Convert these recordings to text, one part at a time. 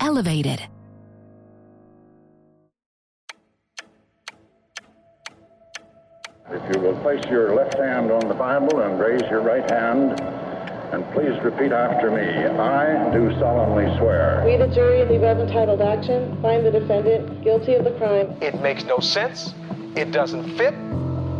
elevated. If you will place your left hand on the Bible and raise your right hand, and please repeat after me. I do solemnly swear. We, the jury in the above entitled action, find the defendant guilty of the crime. It makes no sense. It doesn't fit.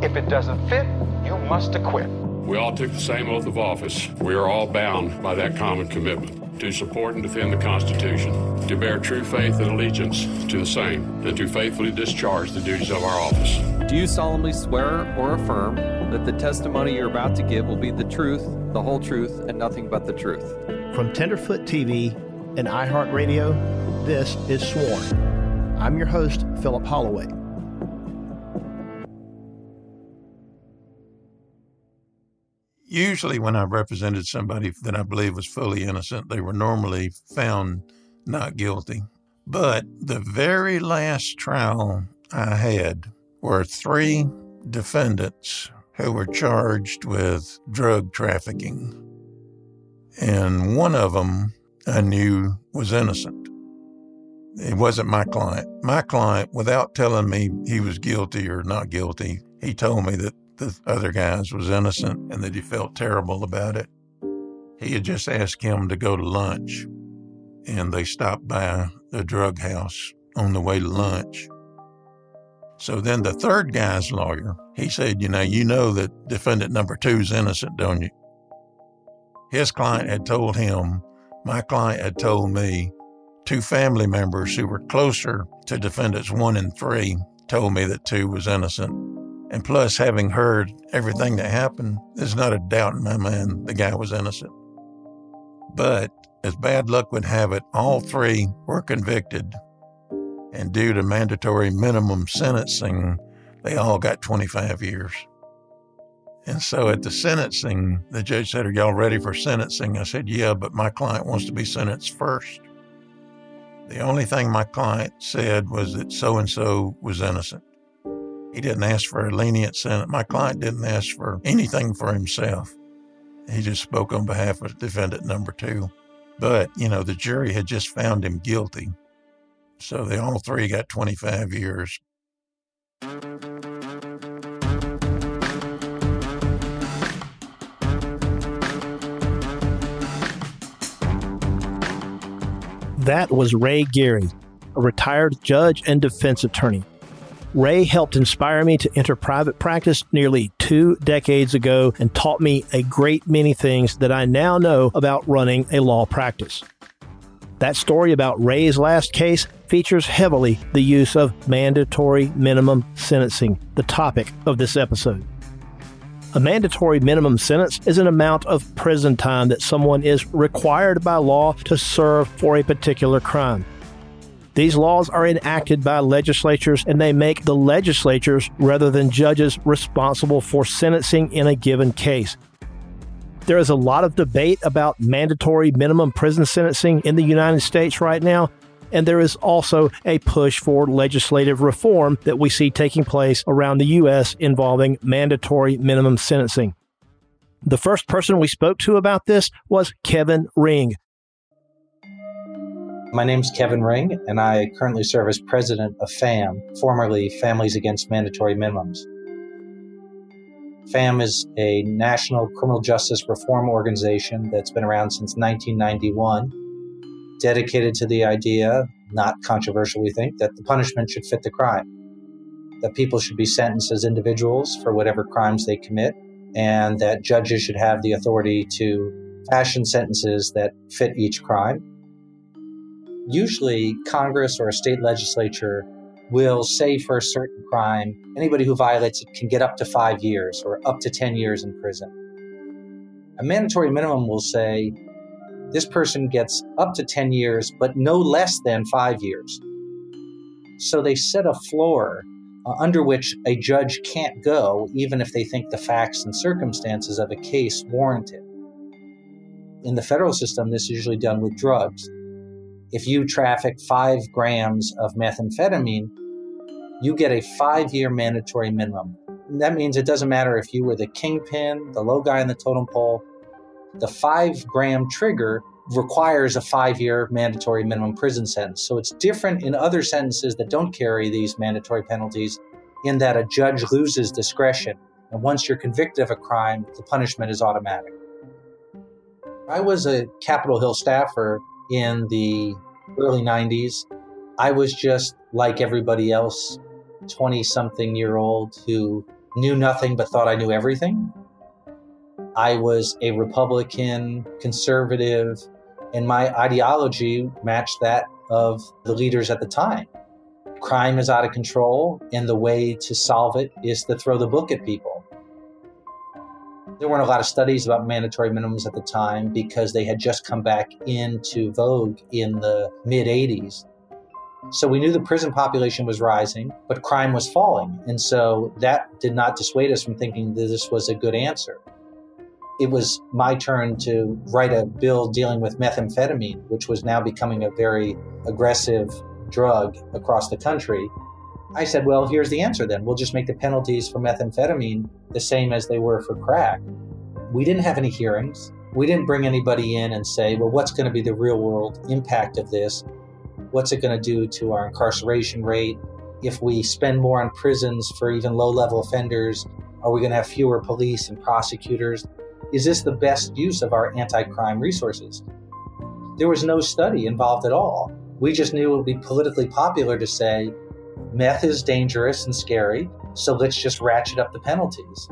If it doesn't fit, you must acquit. We all took the same oath of office. We are all bound by that common commitment to support and defend the Constitution, to bear true faith and allegiance to the same, and to faithfully discharge the duties of our office. Do you solemnly swear or affirm that the testimony you're about to give will be the truth, the whole truth, and nothing but the truth? From Tenderfoot TV and iHeartRadio, this is Sworn. I'm your host, Philip Holloway. Usually when I've represented somebody that I believe was fully innocent, they were normally found not guilty. But the very last trial I had were three defendants who were charged with drug trafficking. And one of them I knew was innocent. It wasn't my client. My client, without telling me he was guilty or not guilty, he told me that the other guys was innocent and that he felt terrible about it. He had just asked him to go to lunch, and they stopped by the drug house on the way to lunch. So then the third guy's lawyer, he said, You know, you know that defendant number two is innocent, don't you? His client had told him, my client had told me, two family members who were closer to defendants one and three told me that two was innocent. And plus, having heard everything that happened, there's not a doubt in my mind the guy was innocent. But as bad luck would have it, all three were convicted. And due to mandatory minimum sentencing, they all got 25 years. And so at the sentencing, the judge said, Are y'all ready for sentencing? I said, Yeah, but my client wants to be sentenced first. The only thing my client said was that so and so was innocent. He didn't ask for a lenient sentence. My client didn't ask for anything for himself. He just spoke on behalf of defendant number two. But, you know, the jury had just found him guilty. So they all three got 25 years. That was Ray Gary, a retired judge and defense attorney. Ray helped inspire me to enter private practice nearly two decades ago and taught me a great many things that I now know about running a law practice. That story about Ray's last case features heavily the use of mandatory minimum sentencing, the topic of this episode. A mandatory minimum sentence is an amount of prison time that someone is required by law to serve for a particular crime. These laws are enacted by legislatures and they make the legislatures rather than judges responsible for sentencing in a given case. There is a lot of debate about mandatory minimum prison sentencing in the United States right now, and there is also a push for legislative reform that we see taking place around the U.S. involving mandatory minimum sentencing. The first person we spoke to about this was Kevin Ring. My name is Kevin Ring, and I currently serve as president of FAM, formerly Families Against Mandatory Minimums. FAM is a national criminal justice reform organization that's been around since 1991, dedicated to the idea, not controversial, we think, that the punishment should fit the crime, that people should be sentenced as individuals for whatever crimes they commit, and that judges should have the authority to fashion sentences that fit each crime. Usually, Congress or a state legislature will say for a certain crime, anybody who violates it can get up to five years or up to 10 years in prison. A mandatory minimum will say this person gets up to 10 years, but no less than five years. So they set a floor uh, under which a judge can't go, even if they think the facts and circumstances of a case warrant it. In the federal system, this is usually done with drugs. If you traffic five grams of methamphetamine, you get a five year mandatory minimum. And that means it doesn't matter if you were the kingpin, the low guy in the totem pole, the five gram trigger requires a five year mandatory minimum prison sentence. So it's different in other sentences that don't carry these mandatory penalties, in that a judge loses discretion. And once you're convicted of a crime, the punishment is automatic. I was a Capitol Hill staffer in the early 90s. I was just like everybody else, 20 something year old who knew nothing but thought I knew everything. I was a Republican, conservative, and my ideology matched that of the leaders at the time. Crime is out of control, and the way to solve it is to throw the book at people. There weren't a lot of studies about mandatory minimums at the time because they had just come back into vogue in the mid 80s. So we knew the prison population was rising, but crime was falling. And so that did not dissuade us from thinking that this was a good answer it was my turn to write a bill dealing with methamphetamine, which was now becoming a very aggressive drug across the country. I said, well, here's the answer then. We'll just make the penalties for methamphetamine the same as they were for crack. We didn't have any hearings. We didn't bring anybody in and say, well, what's going to be the real world impact of this? What's it going to do to our incarceration rate? If we spend more on prisons for even low level offenders, are we going to have fewer police and prosecutors? Is this the best use of our anti crime resources? There was no study involved at all. We just knew it would be politically popular to say meth is dangerous and scary, so let's just ratchet up the penalties.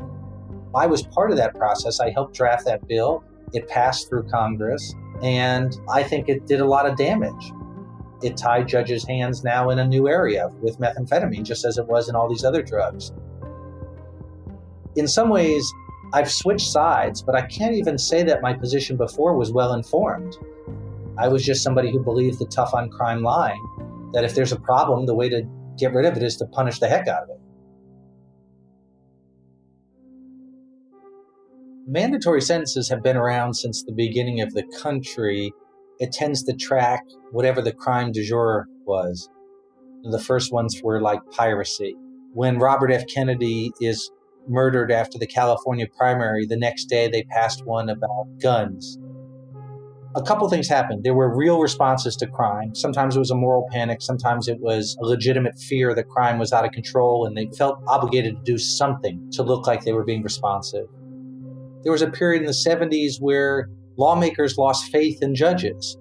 I was part of that process. I helped draft that bill. It passed through Congress, and I think it did a lot of damage. It tied judges' hands now in a new area with methamphetamine, just as it was in all these other drugs. In some ways, I've switched sides, but I can't even say that my position before was well informed. I was just somebody who believed the tough on crime line that if there's a problem, the way to get rid of it is to punish the heck out of it. Mandatory sentences have been around since the beginning of the country. It tends to track whatever the crime du jour was. The first ones were like piracy. When Robert F. Kennedy is murdered after the California primary. The next day, they passed one about guns. A couple things happened. There were real responses to crime. Sometimes it was a moral panic. Sometimes it was a legitimate fear that crime was out of control, and they felt obligated to do something to look like they were being responsive. There was a period in the 70s where lawmakers lost faith in judges.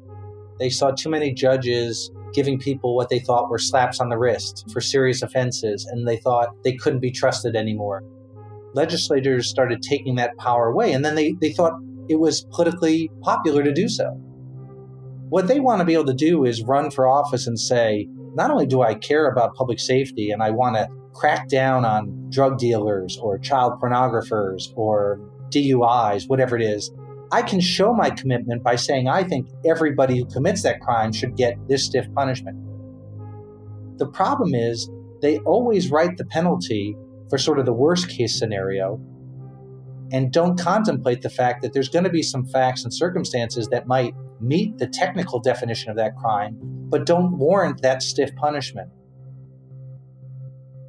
They saw too many judges giving people what they thought were slaps on the wrist for serious offenses, and they thought they couldn't be trusted anymore legislators started taking that power away, and then they, they thought it was politically popular to do so. What they want to be able to do is run for office and say, not only do I care about public safety and I want to crack down on drug dealers or child pornographers or DUIs, whatever it is, I can show my commitment by saying I think everybody who commits that crime should get this stiff punishment. The problem is they always write the penalty for sort of the worst case scenario. And don't contemplate the fact that there's going to be some facts and circumstances that might meet the technical definition of that crime, but don't warrant that stiff punishment.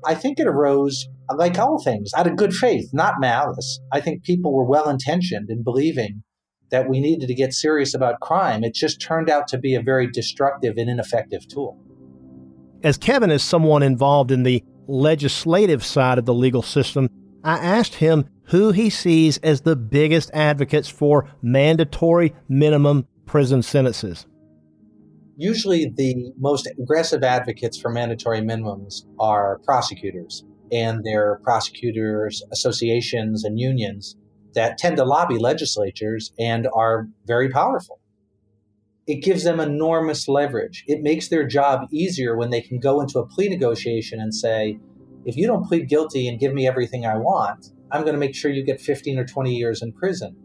I think it arose, like all things, out of good faith, not malice. I think people were well intentioned in believing that we needed to get serious about crime. It just turned out to be a very destructive and ineffective tool. As Kevin is someone involved in the legislative side of the legal system, I asked him who he sees as the biggest advocates for mandatory minimum prison sentences. Usually, the most aggressive advocates for mandatory minimums are prosecutors and their prosecutors' associations and unions that tend to lobby legislatures and are very powerful. It gives them enormous leverage. It makes their job easier when they can go into a plea negotiation and say, if you don't plead guilty and give me everything I want, I'm going to make sure you get 15 or 20 years in prison.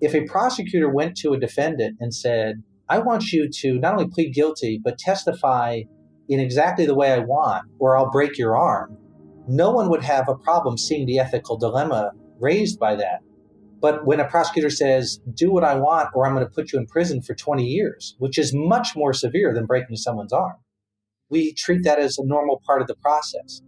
If a prosecutor went to a defendant and said, I want you to not only plead guilty, but testify in exactly the way I want, or I'll break your arm, no one would have a problem seeing the ethical dilemma raised by that. But when a prosecutor says, do what I want, or I'm going to put you in prison for 20 years, which is much more severe than breaking someone's arm, we treat that as a normal part of the process.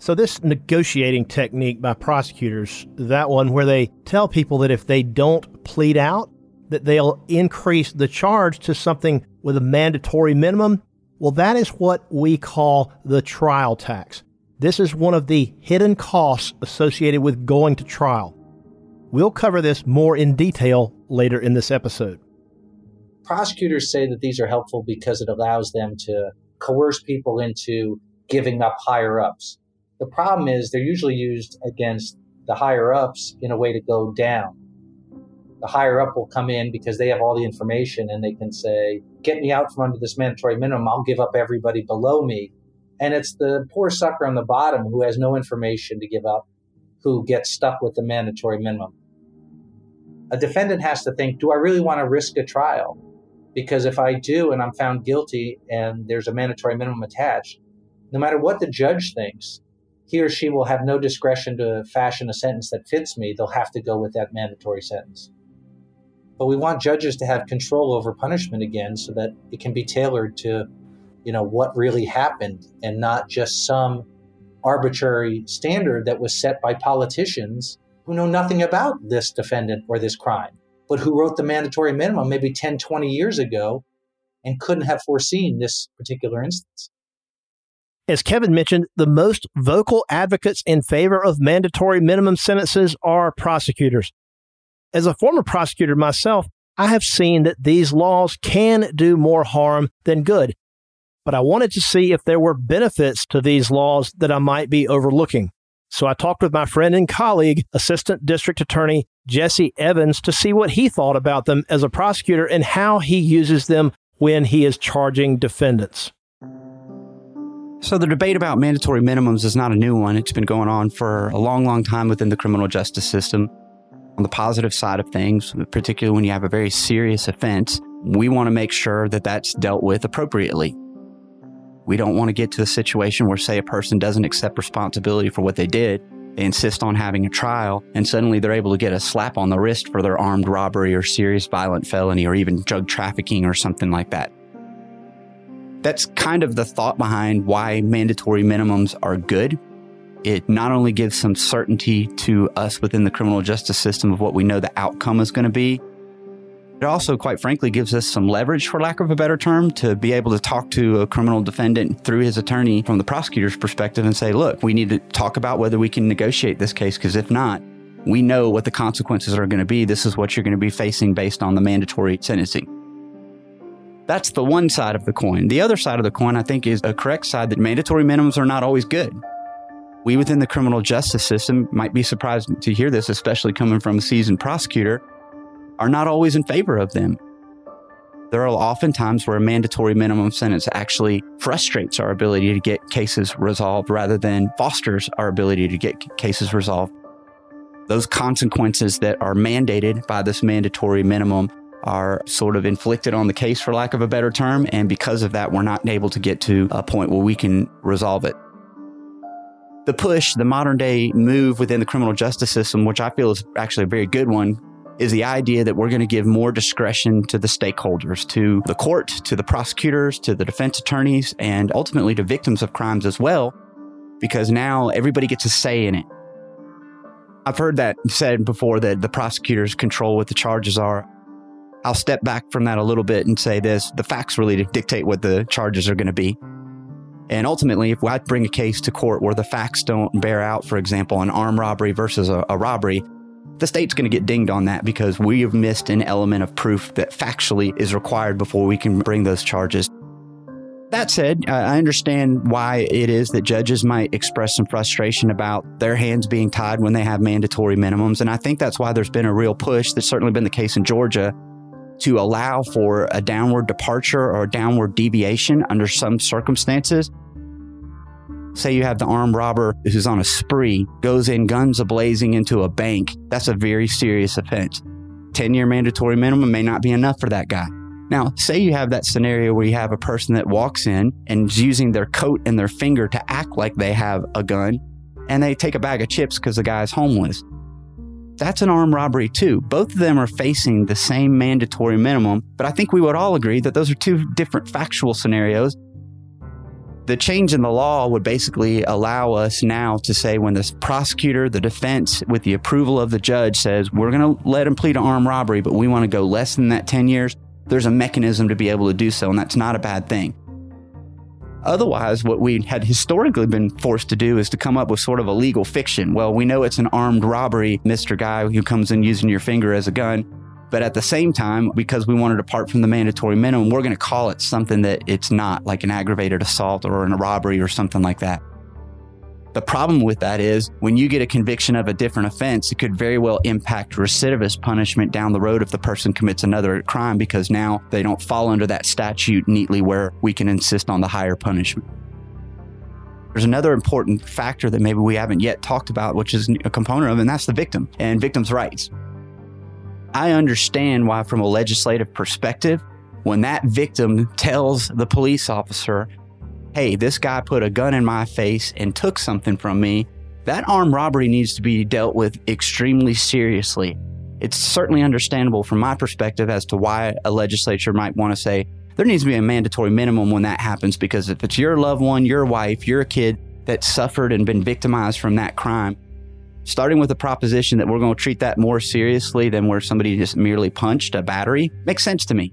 So, this negotiating technique by prosecutors, that one where they tell people that if they don't plead out, that they'll increase the charge to something with a mandatory minimum, well, that is what we call the trial tax. This is one of the hidden costs associated with going to trial. We'll cover this more in detail later in this episode. Prosecutors say that these are helpful because it allows them to coerce people into giving up higher ups. The problem is they're usually used against the higher ups in a way to go down the higher up will come in because they have all the information and they can say, get me out from under this mandatory minimum. I'll give up everybody below me. And it's the poor sucker on the bottom who has no information to give up who gets stuck with the mandatory minimum. A defendant has to think, do I really want to risk a trial? Because if I do and I'm found guilty and there's a mandatory minimum attached, no matter what the judge thinks, he or she will have no discretion to fashion a sentence that fits me. They'll have to go with that mandatory sentence. But we want judges to have control over punishment again so that it can be tailored to, you know, what really happened and not just some arbitrary standard that was set by politicians who know nothing about this defendant or this crime, but who wrote the mandatory minimum maybe 10, 20 years ago and couldn't have foreseen this particular instance. As Kevin mentioned, the most vocal advocates in favor of mandatory minimum sentences are prosecutors. As a former prosecutor myself, I have seen that these laws can do more harm than good. But I wanted to see if there were benefits to these laws that I might be overlooking. So I talked with my friend and colleague, Assistant District Attorney Jesse Evans, to see what he thought about them as a prosecutor and how he uses them when he is charging defendants. So, the debate about mandatory minimums is not a new one. It's been going on for a long, long time within the criminal justice system on the positive side of things, particularly when you have a very serious offense, we want to make sure that that's dealt with appropriately. We don't want to get to a situation where, say, a person doesn't accept responsibility for what they did. They insist on having a trial, and suddenly they're able to get a slap on the wrist for their armed robbery or serious violent felony or even drug trafficking or something like that. That's kind of the thought behind why mandatory minimums are good it not only gives some certainty to us within the criminal justice system of what we know the outcome is going to be, it also, quite frankly, gives us some leverage, for lack of a better term, to be able to talk to a criminal defendant through his attorney from the prosecutor's perspective and say, look, we need to talk about whether we can negotiate this case, because if not, we know what the consequences are going to be. This is what you're going to be facing based on the mandatory sentencing. That's the one side of the coin. The other side of the coin, I think, is a correct side that mandatory minimums are not always good. We within the criminal justice system might be surprised to hear this, especially coming from a seasoned prosecutor, are not always in favor of them. There are often times where a mandatory minimum sentence actually frustrates our ability to get cases resolved rather than fosters our ability to get cases resolved. Those consequences that are mandated by this mandatory minimum are sort of inflicted on the case, for lack of a better term. And because of that, we're not able to get to a point where we can resolve it. the push, the modern day move within the criminal justice system, which I feel is actually a very good one, is the idea that we're going to give more discretion to the stakeholders, to the court, to the prosecutors, to the defense attorneys, and ultimately to victims of crimes as well, because now everybody gets a say in it. I've heard that said before that the prosecutors control what the charges are. I'll step back from that a little bit and say this the facts really dictate what the charges are going to be. And ultimately, if I bring a case to court where the facts don't bear out, for example, an armed robbery versus a, a robbery, the state's going to get dinged on that because we have missed an element of proof that factually is required before we can bring those charges. That said, I understand why it is that judges might express some frustration about their hands being tied when they have mandatory minimums. And I think that's why there's been a real push, that's certainly been the case in Georgia, to allow for a downward departure or a downward deviation under some circumstances. Say you have the armed robber who's on a spree, goes in guns ablazing into a bank. That's a very serious offense. 10 year mandatory minimum may not be enough for that guy. Now, say you have that scenario where you have a person that walks in and is using their coat and their finger to act like they have a gun, and they take a bag of chips because the guy's homeless. That's an armed robbery too. Both of them are facing the same mandatory minimum, but I think we would all agree that those are two different factual scenarios. The change in the law would basically allow us now to say when the prosecutor, the defense, with the approval of the judge, says we're going to let him plead to armed robbery, but we want to go less than that 10 years, there's a mechanism to be able to do so, and that's not a bad thing. Otherwise, what we had historically been forced to do is to come up with sort of a legal fiction. Well, we know it's an armed robbery, Mr. Guy who comes in using your finger as a gun. But at the same time, because we wanted to depart from the mandatory minimum, we're going to call it something that it's not, like an aggravated assault or a robbery or something like that. The problem with that is when you get a conviction of a different offense, it could very well impact recidivist punishment down the road if the person commits another crime because now they don't fall under that statute neatly where we can insist on the higher punishment. There's another important factor that maybe we haven't yet talked about, which is a component of, it, and that's the victim and victims' rights. I understand why, from a legislative perspective, when that victim tells the police officer, hey, this guy put a gun in my face and took something from me, that armed robbery needs to be dealt with extremely seriously. It's certainly understandable from my perspective as to why a legislature might want to say there needs to be a mandatory minimum when that happens because if it's your loved one, your wife, your kid that suffered and been victimized from that crime, starting with the proposition that we're going to treat that more seriously than where somebody just merely punched a battery makes sense to me.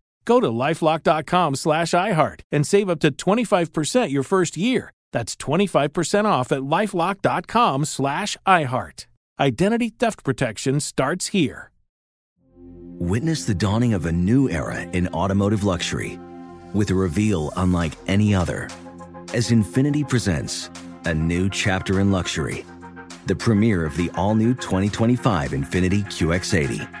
Go to lifelock.com slash iHeart and save up to 25% your first year. That's 25% off at lifelock.com slash iHeart. Identity theft protection starts here. Witness the dawning of a new era in automotive luxury with a reveal unlike any other as Infiniti presents a new chapter in luxury, the premiere of the all-new 2025 Infiniti QX80.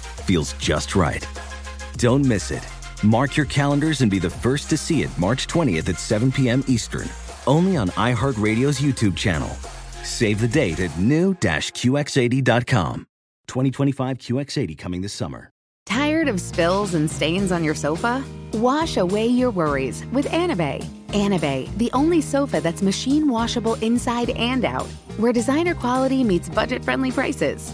feels just right. Don't miss it. Mark your calendars and be the first to see it March 20th at 7 p.m. Eastern, only on iHeartRadio's YouTube channel. Save the date at new-QX80.com. 2025 QX80 coming this summer. Tired of spills and stains on your sofa? Wash away your worries with Anabei. Anabei, the only sofa that's machine washable inside and out, where designer quality meets budget friendly prices.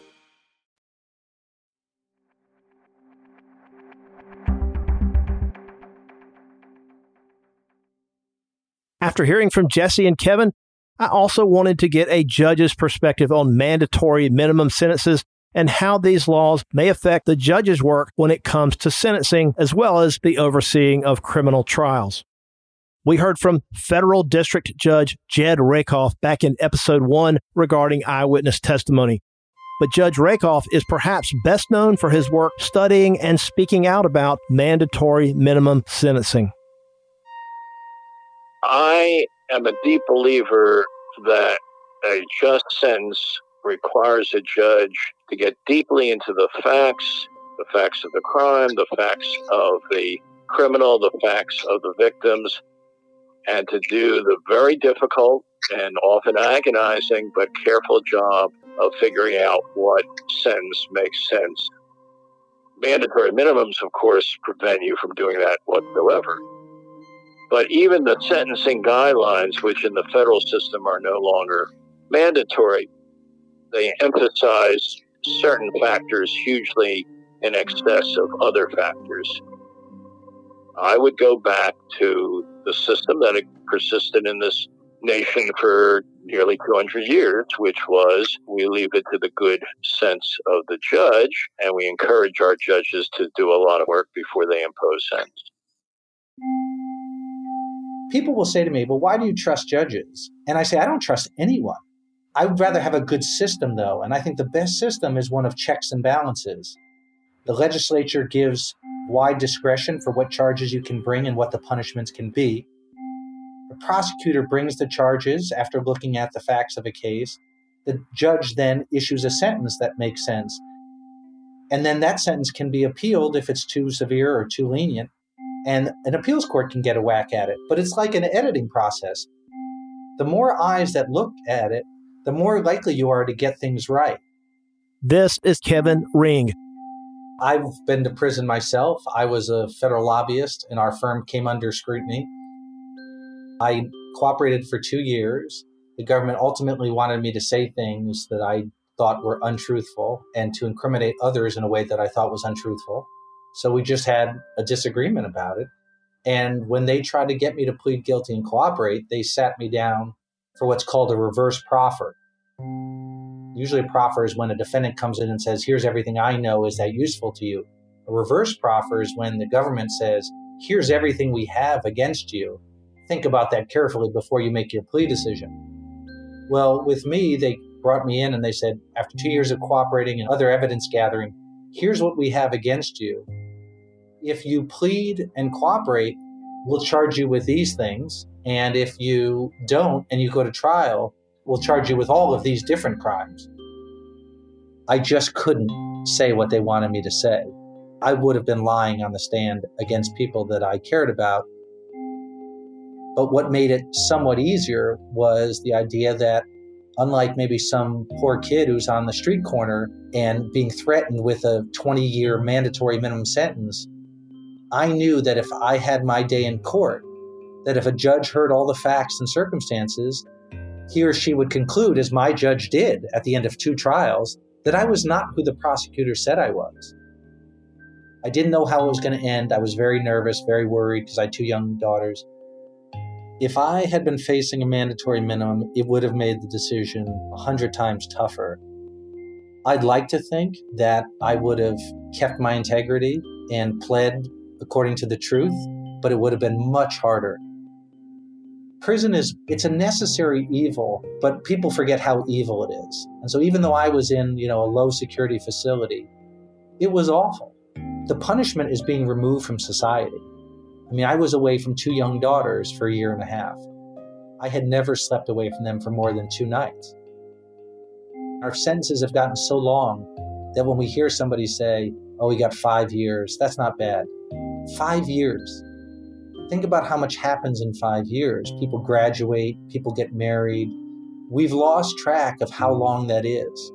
After hearing from Jesse and Kevin, I also wanted to get a judge's perspective on mandatory minimum sentences and how these laws may affect the judge's work when it comes to sentencing, as well as the overseeing of criminal trials. We heard from Federal District Judge Jed Rakoff back in episode one regarding eyewitness testimony. But Judge Rakoff is perhaps best known for his work studying and speaking out about mandatory minimum sentencing. I am a deep believer that a just sentence requires a judge to get deeply into the facts, the facts of the crime, the facts of the criminal, the facts of the victims, and to do the very difficult and often agonizing but careful job of figuring out what sentence makes sense. Mandatory minimums, of course, prevent you from doing that whatsoever. But even the sentencing guidelines, which in the federal system are no longer mandatory, they emphasize certain factors hugely in excess of other factors. I would go back to the system that had persisted in this nation for nearly 200 years, which was we leave it to the good sense of the judge and we encourage our judges to do a lot of work before they impose sentence people will say to me, Well, why do you trust judges? And I say, I don't trust anyone. I would rather have a good system, though. And I think the best system is one of checks and balances. The legislature gives wide discretion for what charges you can bring and what the punishments can be. The prosecutor brings the charges after looking at the facts of a case. The judge then issues a sentence that makes sense. And then that sentence can be appealed if it's too severe or too lenient and an appeals court can get a whack at it. But it's like an editing process. The more eyes that look at it, the more likely you are to get things right. This is Kevin Ring. I've been to prison myself. I was a federal lobbyist, and our firm came under scrutiny. I cooperated for two years. The government ultimately wanted me to say things that I thought were untruthful and to incriminate others in a way that I thought was untruthful. So we just had a disagreement about it. And when they tried to get me to plead guilty and cooperate, they sat me down for what's called a reverse proffer. Usually, a proffer is when a defendant comes in and says, Here's everything I know. Is that useful to you? A reverse proffer is when the government says, Here's everything we have against you. Think about that carefully before you make your plea decision. Well, with me, they brought me in and they said, After two years of cooperating and other evidence gathering, here's what we have against you if you plead and cooperate, we'll charge you with these things. And if you don't and you go to trial, we'll charge you with all of these different crimes. I just couldn't say what they wanted me to say. I would have been lying on the stand against people that I cared about. But what made it somewhat easier was the idea that, unlike maybe some poor kid who's on the street corner and being threatened with a 20 year mandatory minimum sentence, I knew that if I had my day in court, that if a judge heard all the facts and circumstances, he or she would conclude, as my judge did at the end of two trials, that I was not who the prosecutor said I was. I didn't know how it was going to end. I was very nervous, very worried because I had two young daughters. If I had been facing a mandatory minimum, it would have made the decision a hundred times tougher. I'd like to think that I would have kept my integrity and pled according to the truth, but it would have been much harder. Prison is it's a necessary evil, but people forget how evil it is. And so even though I was in, you know, a low security facility, it was awful. The punishment is being removed from society. I mean, I was away from two young daughters for a year and a half. I had never slept away from them for more than two nights. Our sentences have gotten so long that when we hear somebody say, oh, we got five years, that's not bad. Five years. Think about how much happens in five years. People graduate, people get married. We've lost track of how long that is.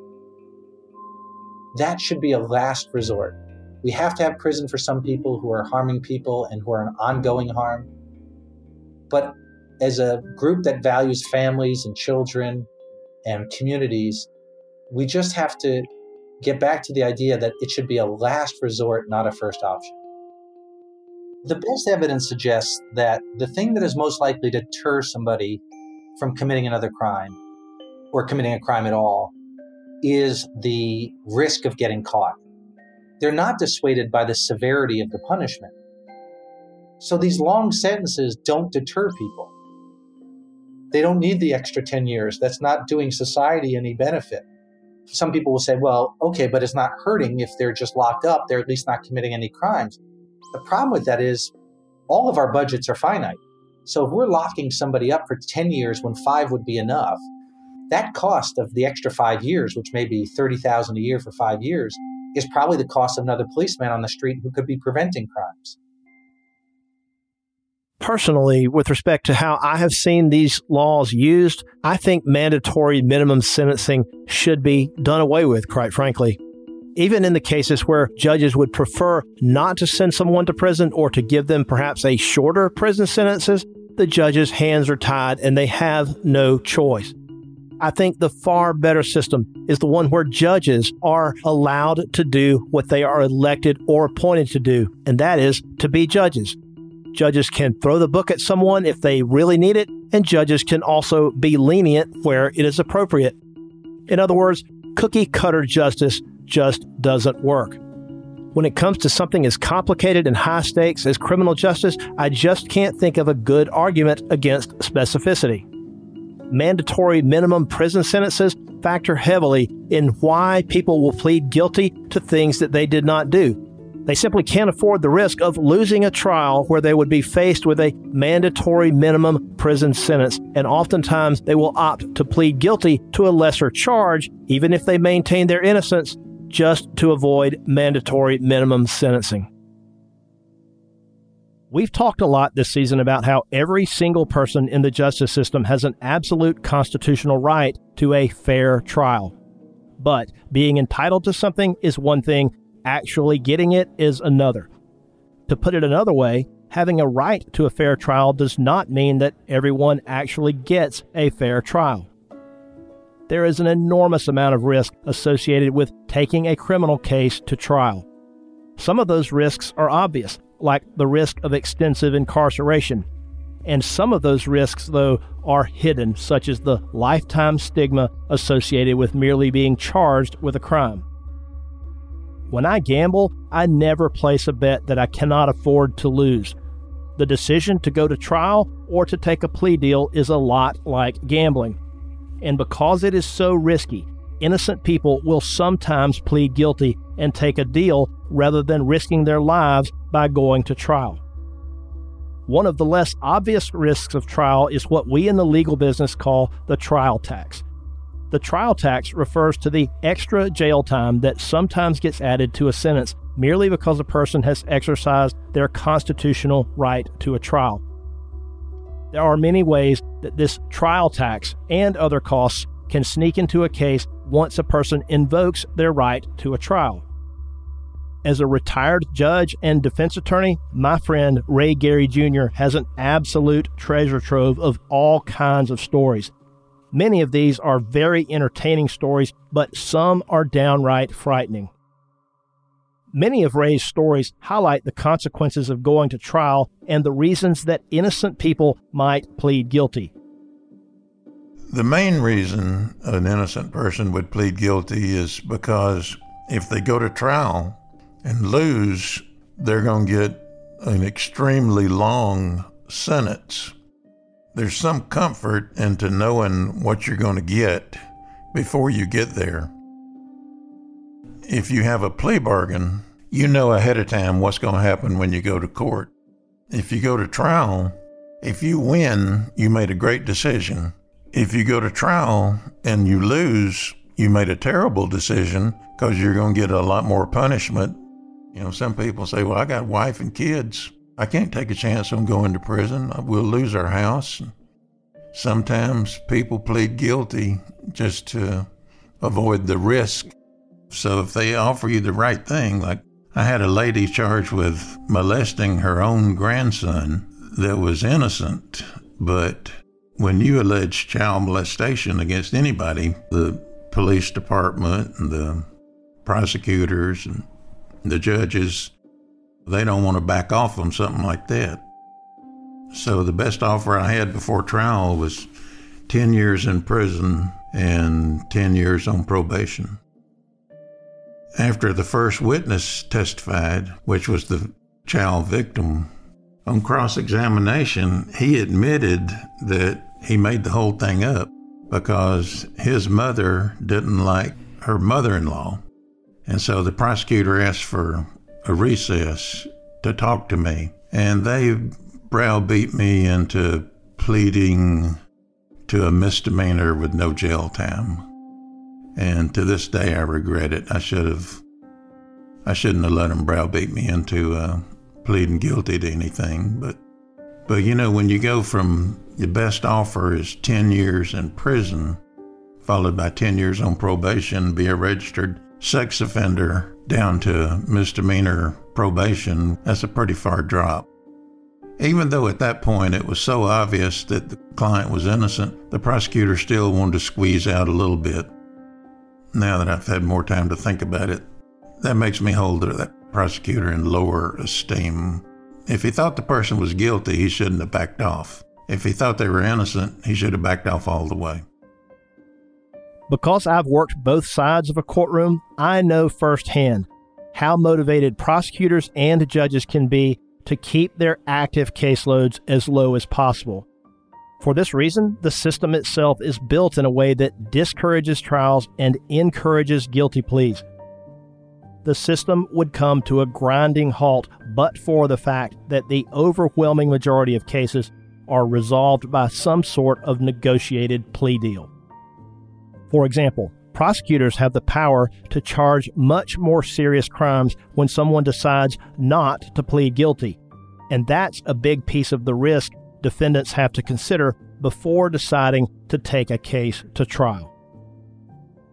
That should be a last resort. We have to have prison for some people who are harming people and who are an ongoing harm. But as a group that values families and children and communities, we just have to get back to the idea that it should be a last resort, not a first option. The best evidence suggests that the thing that is most likely to deter somebody from committing another crime or committing a crime at all is the risk of getting caught they're not dissuaded by the severity of the punishment. So these long sentences don't deter people. They don't need the extra 10 years. That's not doing society any benefit. Some people will say, well, okay, but it's not hurting if they're just locked up. They're at least not committing any crimes. The problem with that is all of our budgets are finite. So if we're locking somebody up for 10 years when five would be enough, that cost of the extra five years, which may be 30,000 a year for five years, is probably the cost of another policeman on the street who could be preventing crimes. Personally, with respect to how I have seen these laws used, I think mandatory minimum sentencing should be done away with, quite frankly. Even in the cases where judges would prefer not to send someone to prison or to give them perhaps a shorter prison sentences, the judges' hands are tied and they have no choice. I think the far better system is the one where judges are allowed to do what they are elected or appointed to do, and that is to be judges. Judges can throw the book at someone if they really need it, and judges can also be lenient where it is appropriate. In other words, cookie cutter justice just doesn't work. When it comes to something as complicated and high stakes as criminal justice, I just can't think of a good argument against specificity mandatory minimum prison sentences factor heavily in why people will plead guilty to things that they did not do. They simply can't afford the risk of losing a trial where they would be faced with a mandatory minimum prison sentence, and oftentimes they will opt to plead guilty to a lesser charge, even if they maintain their innocence, just to avoid mandatory minimum sentencing. We've talked a lot this season about how every single person in the justice system has an absolute constitutional right to a fair trial. But being entitled to something is one thing, actually getting it is another. To put it another way, having a right to a fair trial does not mean that everyone actually gets a fair trial. There is an enormous amount of risk associated with taking a criminal case to trial. Some of those risks are obvious, like the risk of extensive incarceration. And some of those risks, though, are hidden, such as the lifetime stigma associated with merely being charged with a crime. When I gamble, I never place a bet that I cannot afford to lose. The decision to go to trial or to take a plea deal is a lot like gambling. And because it is so risky, innocent people will sometimes plead guilty and take a deal rather than risking their lives by going to trial. One of the less obvious risks of trial is what we in the legal business call the trial tax. The trial tax refers to the extra jail time that sometimes gets added to a sentence merely because a person has exercised their constitutional right to a trial. There are many ways that this trial tax and other costs can sneak into a case once a person invokes their right to a trial. As a retired judge and defense attorney, my friend Ray Gary Jr. has an absolute treasure trove of all kinds of stories. Many of these are very entertaining stories, but some are downright frightening. Many of Ray's stories highlight the consequences of going to trial and the reasons that innocent people might plead guilty. The main reason an innocent person would plead guilty is because if they go to trial and lose, they're going to get an extremely long sentence. There's some comfort into knowing what you're going to get before you get there. If you have a plea bargain, you know ahead of time what's going to happen when you go to court. If you go to trial, if you win, you made a great decision. If you go to trial and you lose, you made a terrible decision because you're going to get a lot more punishment. You know, some people say, Well, I got wife and kids. I can't take a chance on going to prison. We'll lose our house. Sometimes people plead guilty just to avoid the risk. So if they offer you the right thing, like I had a lady charged with molesting her own grandson that was innocent, but when you allege child molestation against anybody, the police department and the prosecutors and the judges, they don't want to back off on something like that. So the best offer I had before trial was 10 years in prison and 10 years on probation. After the first witness testified, which was the child victim, on cross examination, he admitted that he made the whole thing up because his mother didn't like her mother in law. And so the prosecutor asked for a recess to talk to me. And they browbeat me into pleading to a misdemeanor with no jail time. And to this day, I regret it. I should have, I shouldn't have let them browbeat me into uh, pleading guilty to anything. But, but you know, when you go from the best offer is 10 years in prison, followed by 10 years on probation, be a registered sex offender, down to misdemeanor probation, that's a pretty far drop. Even though at that point it was so obvious that the client was innocent, the prosecutor still wanted to squeeze out a little bit. Now that I've had more time to think about it, that makes me hold that prosecutor in lower esteem. If he thought the person was guilty, he shouldn't have backed off. If he thought they were innocent, he should have backed off all the way. Because I've worked both sides of a courtroom, I know firsthand how motivated prosecutors and judges can be to keep their active caseloads as low as possible. For this reason, the system itself is built in a way that discourages trials and encourages guilty pleas. The system would come to a grinding halt but for the fact that the overwhelming majority of cases are resolved by some sort of negotiated plea deal. For example, prosecutors have the power to charge much more serious crimes when someone decides not to plead guilty. And that's a big piece of the risk defendants have to consider before deciding to take a case to trial.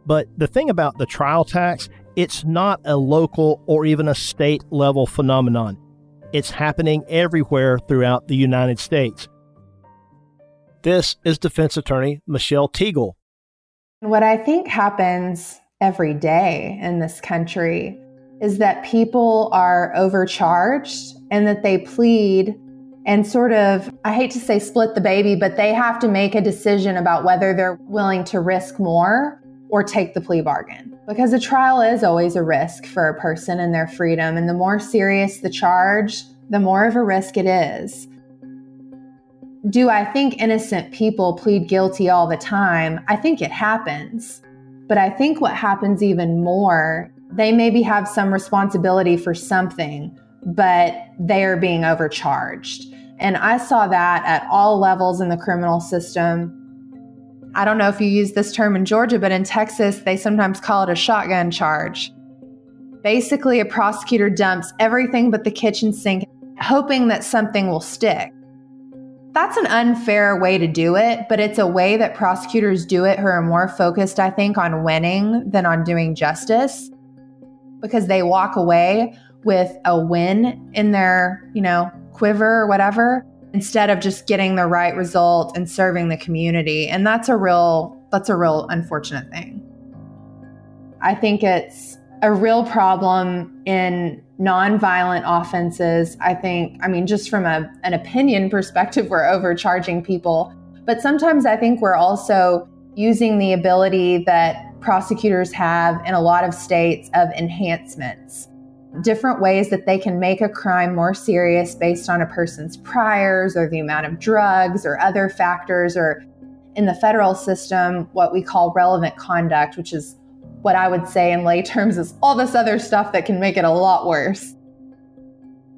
But the thing about the trial tax, it's not a local or even a state level phenomenon. It's happening everywhere throughout the United States. This is defense attorney Michelle Teagle. What I think happens every day in this country is that people are overcharged and that they plead and sort of, I hate to say split the baby, but they have to make a decision about whether they're willing to risk more or take the plea bargain. Because a trial is always a risk for a person and their freedom. And the more serious the charge, the more of a risk it is. Do I think innocent people plead guilty all the time? I think it happens. But I think what happens even more, they maybe have some responsibility for something, but they are being overcharged. And I saw that at all levels in the criminal system. I don't know if you use this term in Georgia, but in Texas, they sometimes call it a shotgun charge. Basically, a prosecutor dumps everything but the kitchen sink, hoping that something will stick. That's an unfair way to do it, but it's a way that prosecutors do it who are more focused, I think, on winning than on doing justice because they walk away with a win in their, you know, quiver or whatever instead of just getting the right result and serving the community. And that's a real that's a real unfortunate thing. I think it's a real problem in nonviolent offenses. I think, I mean, just from a, an opinion perspective, we're overcharging people. But sometimes I think we're also using the ability that prosecutors have in a lot of states of enhancements, different ways that they can make a crime more serious based on a person's priors or the amount of drugs or other factors, or in the federal system, what we call relevant conduct, which is what I would say in lay terms is all this other stuff that can make it a lot worse.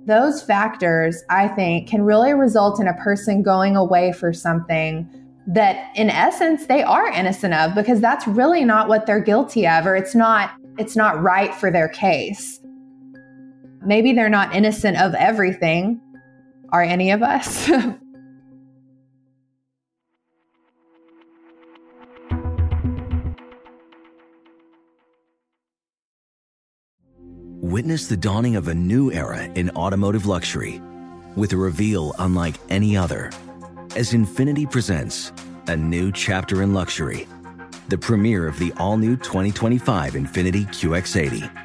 Those factors, I think, can really result in a person going away for something that in essence they are innocent of because that's really not what they're guilty of or it's not it's not right for their case. Maybe they're not innocent of everything. Are any of us? Witness the dawning of a new era in automotive luxury with a reveal unlike any other as Infiniti presents a new chapter in luxury, the premiere of the all new 2025 Infiniti QX80.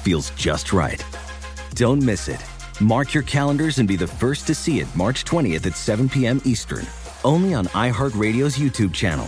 feels just right. Don't miss it. Mark your calendars and be the first to see it March 20th at 7 p.m. Eastern, only on iHeartRadio's YouTube channel.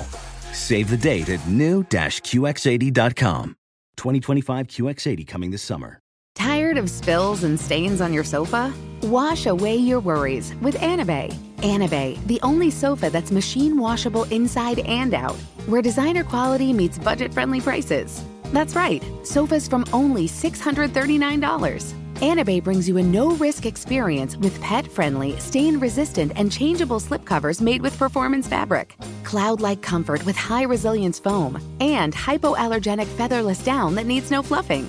Save the date at new-QX80.com. 2025 QX80 coming this summer. Tired of spills and stains on your sofa? Wash away your worries with Anabei. Anabei, the only sofa that's machine washable inside and out, where designer quality meets budget friendly prices. That's right, sofas from only $639. Anabei brings you a no risk experience with pet friendly, stain resistant, and changeable slipcovers made with performance fabric, cloud like comfort with high resilience foam, and hypoallergenic featherless down that needs no fluffing.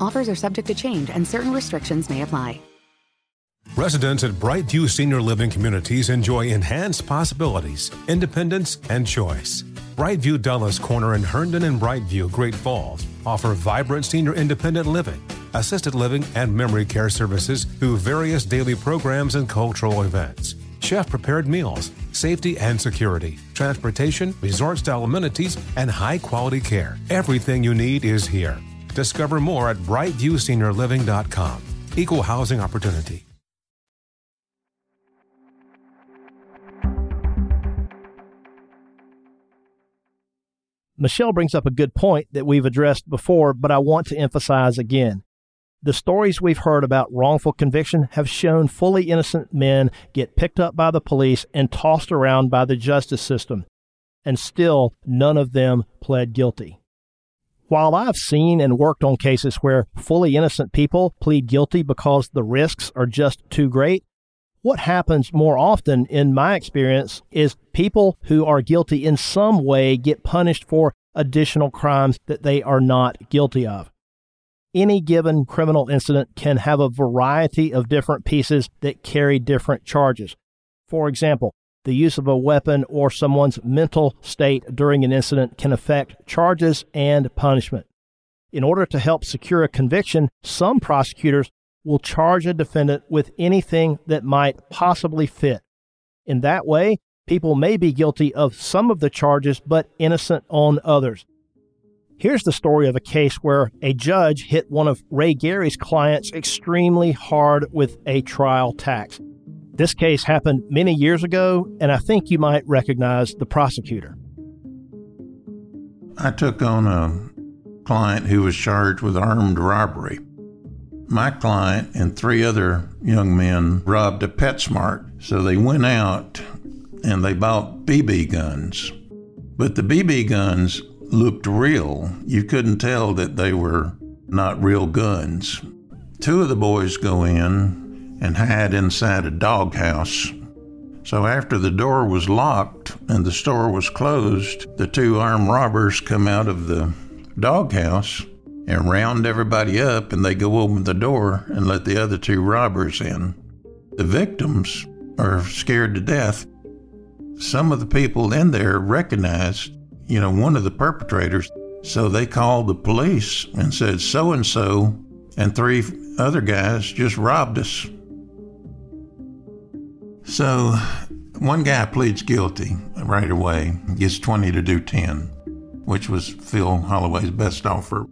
Offers are subject to change and certain restrictions may apply. Residents at Brightview Senior Living Communities enjoy enhanced possibilities, independence, and choice. Brightview Dulles Corner in Herndon and Brightview, Great Falls offer vibrant senior independent living, assisted living, and memory care services through various daily programs and cultural events. Chef prepared meals, safety and security, transportation, resort style amenities, and high quality care. Everything you need is here. Discover more at brightviewseniorliving.com. Equal housing opportunity. Michelle brings up a good point that we've addressed before, but I want to emphasize again. The stories we've heard about wrongful conviction have shown fully innocent men get picked up by the police and tossed around by the justice system, and still none of them pled guilty. While I've seen and worked on cases where fully innocent people plead guilty because the risks are just too great, what happens more often, in my experience, is people who are guilty in some way get punished for additional crimes that they are not guilty of. Any given criminal incident can have a variety of different pieces that carry different charges. For example, the use of a weapon or someone's mental state during an incident can affect charges and punishment. In order to help secure a conviction, some prosecutors will charge a defendant with anything that might possibly fit. In that way, people may be guilty of some of the charges but innocent on others. Here's the story of a case where a judge hit one of Ray Gary's clients extremely hard with a trial tax. This case happened many years ago, and I think you might recognize the prosecutor. I took on a client who was charged with armed robbery. my client and three other young men robbed a PetSmart. So they went out and they bought BB guns. But the BB guns looked real. You couldn't tell that they were not real guns. Two of the boys go in and hide inside a doghouse. So after the door was locked and the store was closed, the two armed robbers come out of the doghouse and round everybody up and they go open the door and let the other two robbers in. The victims are scared to death. Some of the people in there recognized, you know, one of the perpetrators. So they called the police and said, so and so and three other guys just robbed us. So one guy pleads guilty right away, gets 20 to do 10, which was Phil Holloway's best offer.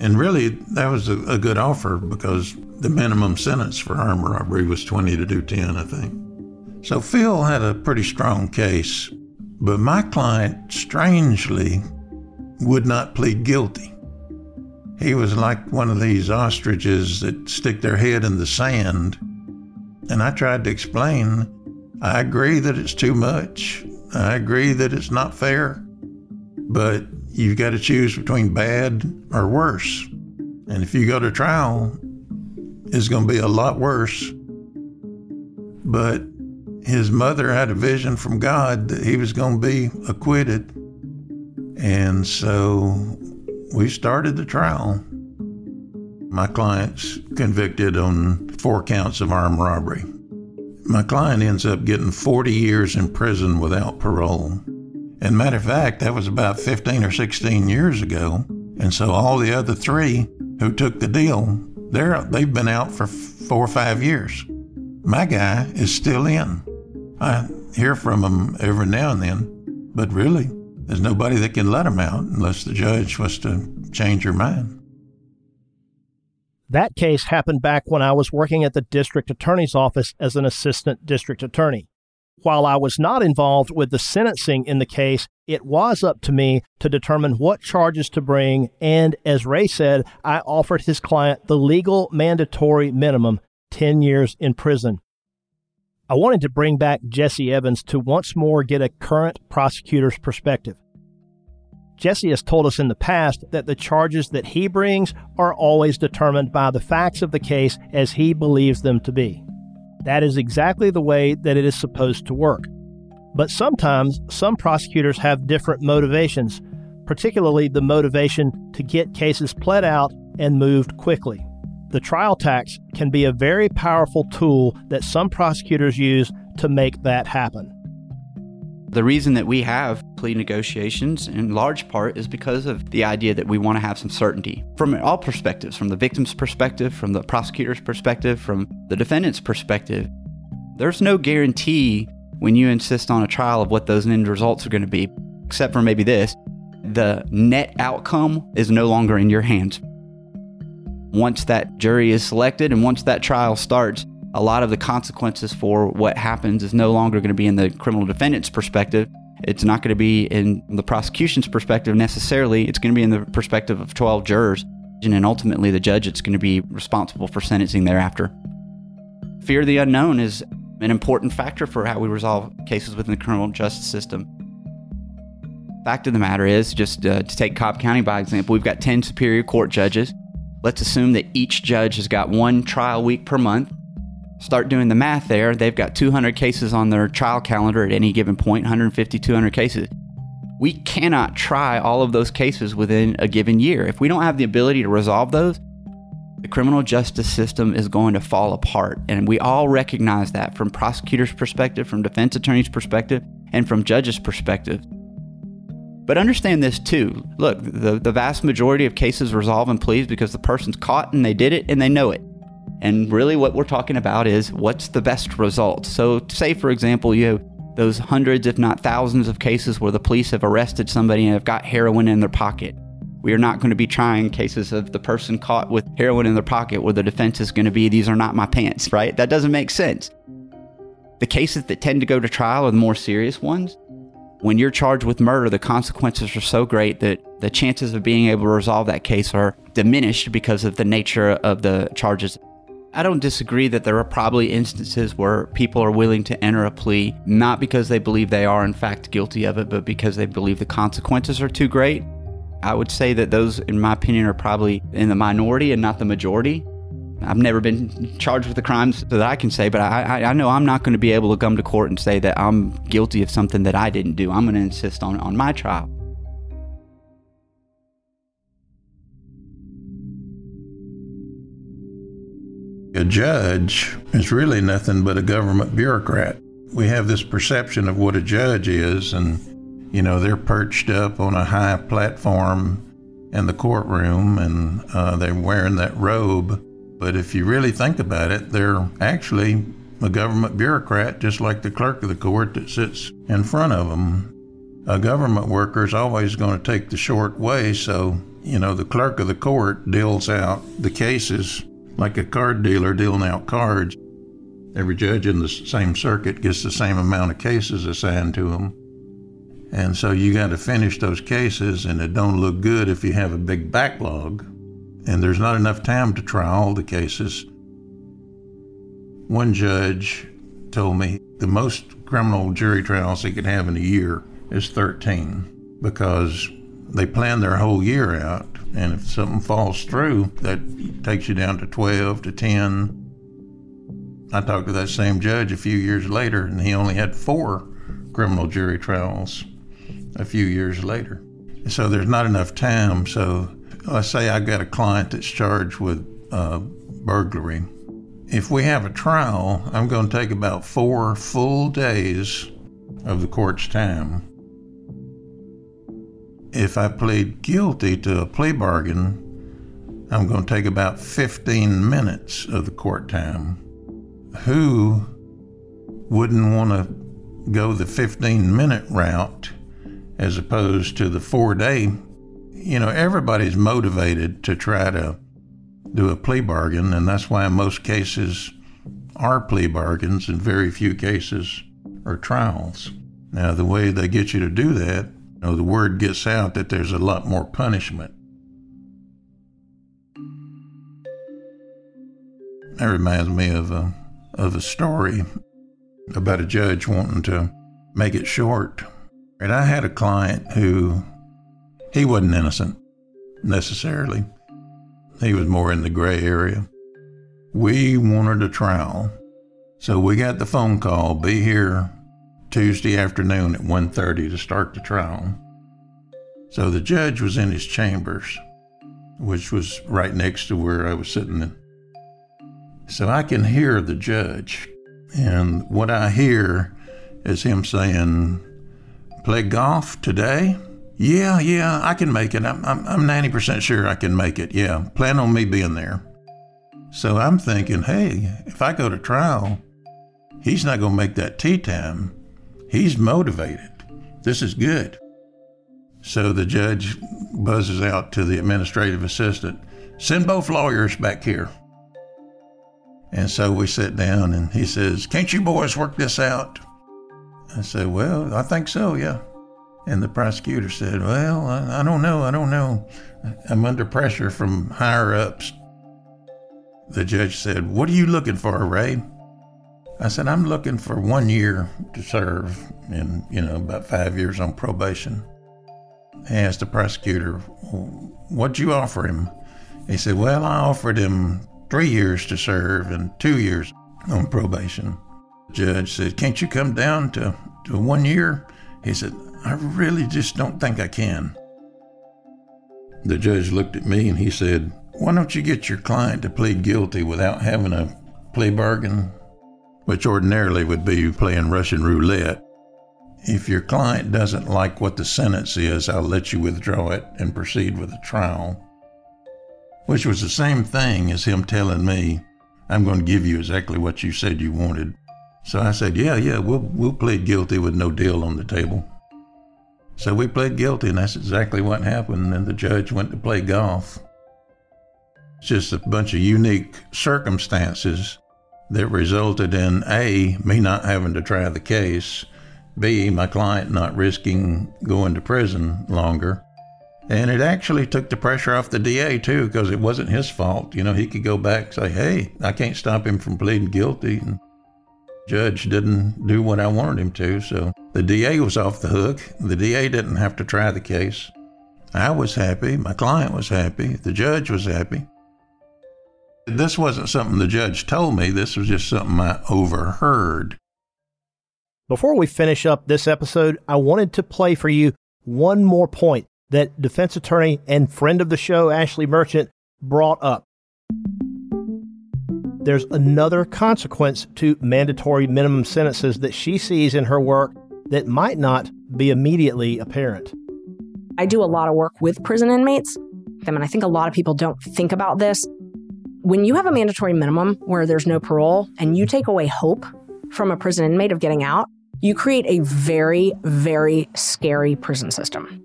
And really, that was a, a good offer because the minimum sentence for armed robbery was 20 to do 10, I think. So Phil had a pretty strong case, but my client strangely would not plead guilty. He was like one of these ostriches that stick their head in the sand. And I tried to explain I agree that it's too much. I agree that it's not fair. But you've got to choose between bad or worse. And if you go to trial, it's going to be a lot worse. But his mother had a vision from God that he was going to be acquitted. And so we started the trial. My client's convicted on four counts of armed robbery. My client ends up getting 40 years in prison without parole. And matter of fact, that was about 15 or 16 years ago. And so all the other three who took the deal, they're, they've been out for four or five years. My guy is still in. I hear from him every now and then, but really, there's nobody that can let him out unless the judge was to change her mind. That case happened back when I was working at the district attorney's office as an assistant district attorney. While I was not involved with the sentencing in the case, it was up to me to determine what charges to bring, and as Ray said, I offered his client the legal mandatory minimum 10 years in prison. I wanted to bring back Jesse Evans to once more get a current prosecutor's perspective. Jesse has told us in the past that the charges that he brings are always determined by the facts of the case as he believes them to be. That is exactly the way that it is supposed to work. But sometimes some prosecutors have different motivations, particularly the motivation to get cases pled out and moved quickly. The trial tax can be a very powerful tool that some prosecutors use to make that happen. The reason that we have plea negotiations in large part is because of the idea that we want to have some certainty from all perspectives from the victim's perspective, from the prosecutor's perspective, from the defendant's perspective. There's no guarantee when you insist on a trial of what those end results are going to be, except for maybe this the net outcome is no longer in your hands. Once that jury is selected and once that trial starts, a lot of the consequences for what happens is no longer going to be in the criminal defendant's perspective. It's not going to be in the prosecution's perspective necessarily. It's going to be in the perspective of 12 jurors. And ultimately, the judge that's going to be responsible for sentencing thereafter. Fear of the unknown is an important factor for how we resolve cases within the criminal justice system. Fact of the matter is, just uh, to take Cobb County by example, we've got 10 Superior Court judges. Let's assume that each judge has got one trial week per month start doing the math there, they've got 200 cases on their trial calendar at any given point 150, 200 cases. We cannot try all of those cases within a given year. If we don't have the ability to resolve those, the criminal justice system is going to fall apart. And we all recognize that from prosecutors' perspective, from defense attorneys' perspective, and from judges' perspective. But understand this too. Look, the, the vast majority of cases resolve in pleas because the person's caught and they did it and they know it. And really, what we're talking about is what's the best result. So, say, for example, you have those hundreds, if not thousands, of cases where the police have arrested somebody and have got heroin in their pocket. We are not going to be trying cases of the person caught with heroin in their pocket where the defense is going to be, these are not my pants, right? That doesn't make sense. The cases that tend to go to trial are the more serious ones. When you're charged with murder, the consequences are so great that the chances of being able to resolve that case are diminished because of the nature of the charges. I don't disagree that there are probably instances where people are willing to enter a plea not because they believe they are in fact guilty of it, but because they believe the consequences are too great. I would say that those, in my opinion, are probably in the minority and not the majority. I've never been charged with the crimes that I can say, but I, I know I'm not going to be able to come to court and say that I'm guilty of something that I didn't do. I'm going to insist on, on my trial. A judge is really nothing but a government bureaucrat. We have this perception of what a judge is, and, you know, they're perched up on a high platform in the courtroom and uh, they're wearing that robe. But if you really think about it, they're actually a government bureaucrat, just like the clerk of the court that sits in front of them. A government worker is always going to take the short way, so, you know, the clerk of the court deals out the cases like a card dealer dealing out cards. Every judge in the same circuit gets the same amount of cases assigned to them. And so you got to finish those cases, and it don't look good if you have a big backlog, and there's not enough time to try all the cases. One judge told me the most criminal jury trials he could have in a year is 13 because they plan their whole year out and if something falls through, that takes you down to 12 to 10. I talked to that same judge a few years later, and he only had four criminal jury trials a few years later. So there's not enough time. So let's say I've got a client that's charged with uh, burglary. If we have a trial, I'm going to take about four full days of the court's time if I plead guilty to a plea bargain, I'm going to take about 15 minutes of the court time. Who wouldn't want to go the 15 minute route as opposed to the four day? You know, everybody's motivated to try to do a plea bargain, and that's why most cases are plea bargains, and very few cases are trials. Now, the way they get you to do that you know, the word gets out that there's a lot more punishment. That reminds me of a, of a story about a judge wanting to make it short. And I had a client who, he wasn't innocent necessarily. He was more in the gray area. We wanted a trial. So we got the phone call, be here Tuesday afternoon at 1:30 to start the trial. So the judge was in his chambers, which was right next to where I was sitting. So I can hear the judge, and what I hear is him saying, "Play golf today?" Yeah, yeah, I can make it. I'm, I'm, I'm 90% sure I can make it. Yeah, plan on me being there. So I'm thinking, hey, if I go to trial, he's not going to make that tee time. He's motivated. This is good. So the judge buzzes out to the administrative assistant send both lawyers back here. And so we sit down and he says, Can't you boys work this out? I said, Well, I think so, yeah. And the prosecutor said, Well, I, I don't know, I don't know. I'm under pressure from higher ups. The judge said, What are you looking for, Ray? I said, I'm looking for one year to serve and, you know, about five years on probation. I asked the prosecutor, What'd you offer him? He said, Well, I offered him three years to serve and two years on probation. The judge said, Can't you come down to, to one year? He said, I really just don't think I can. The judge looked at me and he said, Why don't you get your client to plead guilty without having a plea bargain which ordinarily would be playing Russian roulette. If your client doesn't like what the sentence is, I'll let you withdraw it and proceed with the trial. Which was the same thing as him telling me, I'm going to give you exactly what you said you wanted. So I said, Yeah, yeah, we'll, we'll plead guilty with no deal on the table. So we pled guilty, and that's exactly what happened. And the judge went to play golf. It's just a bunch of unique circumstances that resulted in A, me not having to try the case, B, my client not risking going to prison longer, And it actually took the pressure off the DA too, because it wasn't his fault. You know, he could go back and say, "Hey, I can't stop him from pleading guilty." And judge didn't do what I wanted him to, so the DA was off the hook. The DA didn't have to try the case. I was happy. My client was happy. The judge was happy. This wasn't something the judge told me. This was just something I overheard. Before we finish up this episode, I wanted to play for you one more point that defense attorney and friend of the show, Ashley Merchant, brought up. There's another consequence to mandatory minimum sentences that she sees in her work that might not be immediately apparent. I do a lot of work with prison inmates. I mean, I think a lot of people don't think about this. When you have a mandatory minimum where there's no parole and you take away hope from a prison inmate of getting out, you create a very, very scary prison system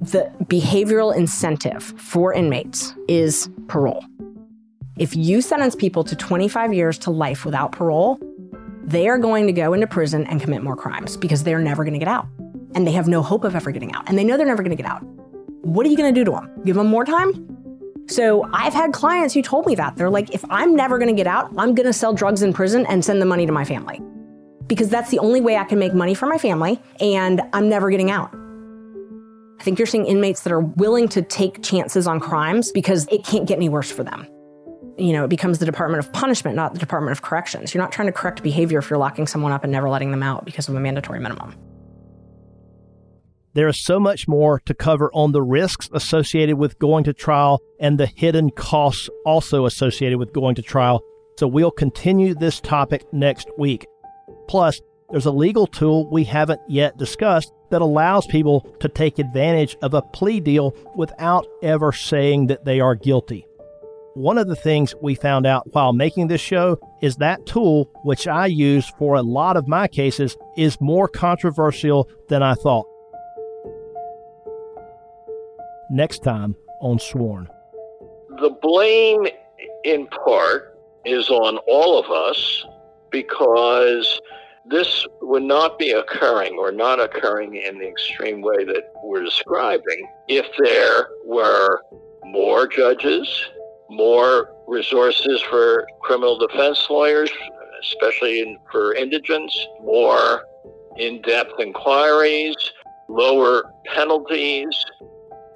the behavioral incentive for inmates is parole. If you sentence people to 25 years to life without parole, they are going to go into prison and commit more crimes because they're never going to get out. And they have no hope of ever getting out. And they know they're never going to get out. What are you going to do to them? Give them more time? So I've had clients who told me that. They're like, if I'm never going to get out, I'm going to sell drugs in prison and send the money to my family. Because that's the only way I can make money for my family, and I'm never getting out. I think you're seeing inmates that are willing to take chances on crimes because it can't get any worse for them. You know, it becomes the Department of Punishment, not the Department of Corrections. You're not trying to correct behavior if you're locking someone up and never letting them out because of a mandatory minimum. There is so much more to cover on the risks associated with going to trial and the hidden costs also associated with going to trial. So we'll continue this topic next week. Plus, there's a legal tool we haven't yet discussed that allows people to take advantage of a plea deal without ever saying that they are guilty. One of the things we found out while making this show is that tool, which I use for a lot of my cases, is more controversial than I thought. Next time on Sworn. The blame, in part, is on all of us because this would not be occurring or not occurring in the extreme way that we're describing if there were more judges, more resources for criminal defense lawyers, especially in, for indigents, more in depth inquiries, lower penalties.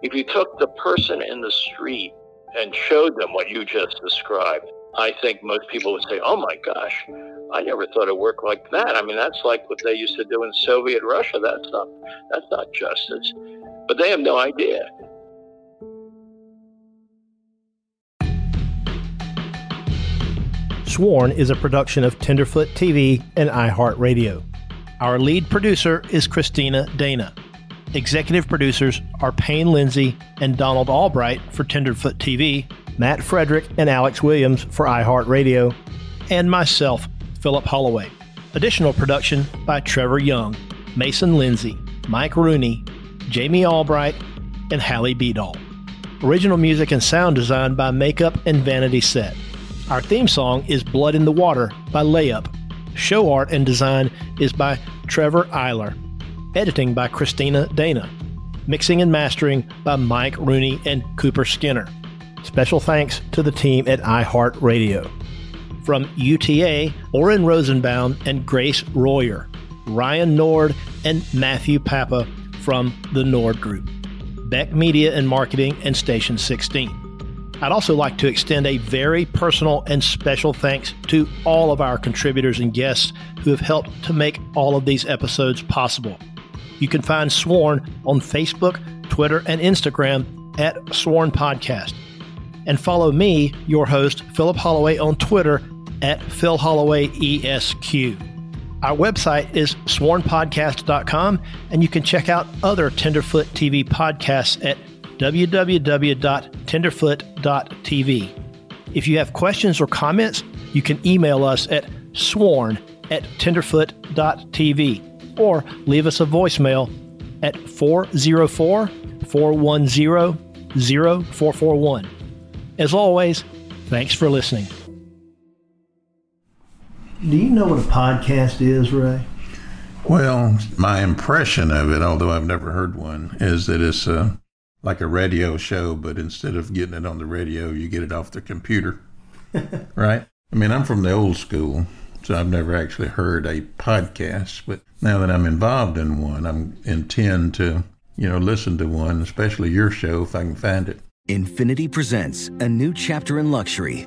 If you took the person in the street and showed them what you just described, I think most people would say, oh my gosh, I never thought it worked like that. I mean, that's like what they used to do in Soviet Russia. That's not that's not justice. But they have no idea. Sworn is a production of Tenderfoot TV and iHeartRadio. Our lead producer is Christina Dana. Executive producers are Payne Lindsay and Donald Albright for Tenderfoot TV, Matt Frederick and Alex Williams for iHeartRadio, and myself, Philip Holloway. Additional production by Trevor Young, Mason Lindsay, Mike Rooney, Jamie Albright, and Hallie Beadall. Original music and sound design by Makeup and Vanity Set. Our theme song is Blood in the Water by Layup. Show art and design is by Trevor Eiler. Editing by Christina Dana. Mixing and mastering by Mike Rooney and Cooper Skinner. Special thanks to the team at iHeartRadio from UTA, Oren Rosenbaum and Grace Royer, Ryan Nord, and Matthew Papa from the Nord Group, Beck Media and Marketing, and Station 16. I'd also like to extend a very personal and special thanks to all of our contributors and guests who have helped to make all of these episodes possible. You can find Sworn on Facebook, Twitter, and Instagram at Sworn Podcast. And follow me, your host, Philip Holloway, on Twitter at Phil Holloway ESQ. Our website is swornpodcast.com, and you can check out other Tenderfoot TV podcasts at www.tenderfoot.tv. If you have questions or comments, you can email us at sworn at tenderfoot.tv or leave us a voicemail at 404 410 0441. As always, thanks for listening. Do you know what a podcast is, Ray? Well, my impression of it, although I've never heard one, is that it's uh, like a radio show, but instead of getting it on the radio, you get it off the computer. right? I mean, I'm from the old school, so I've never actually heard a podcast, but now that I'm involved in one, I'm intend to, you know, listen to one, especially your show if I can find it. Infiniti presents a new chapter in luxury,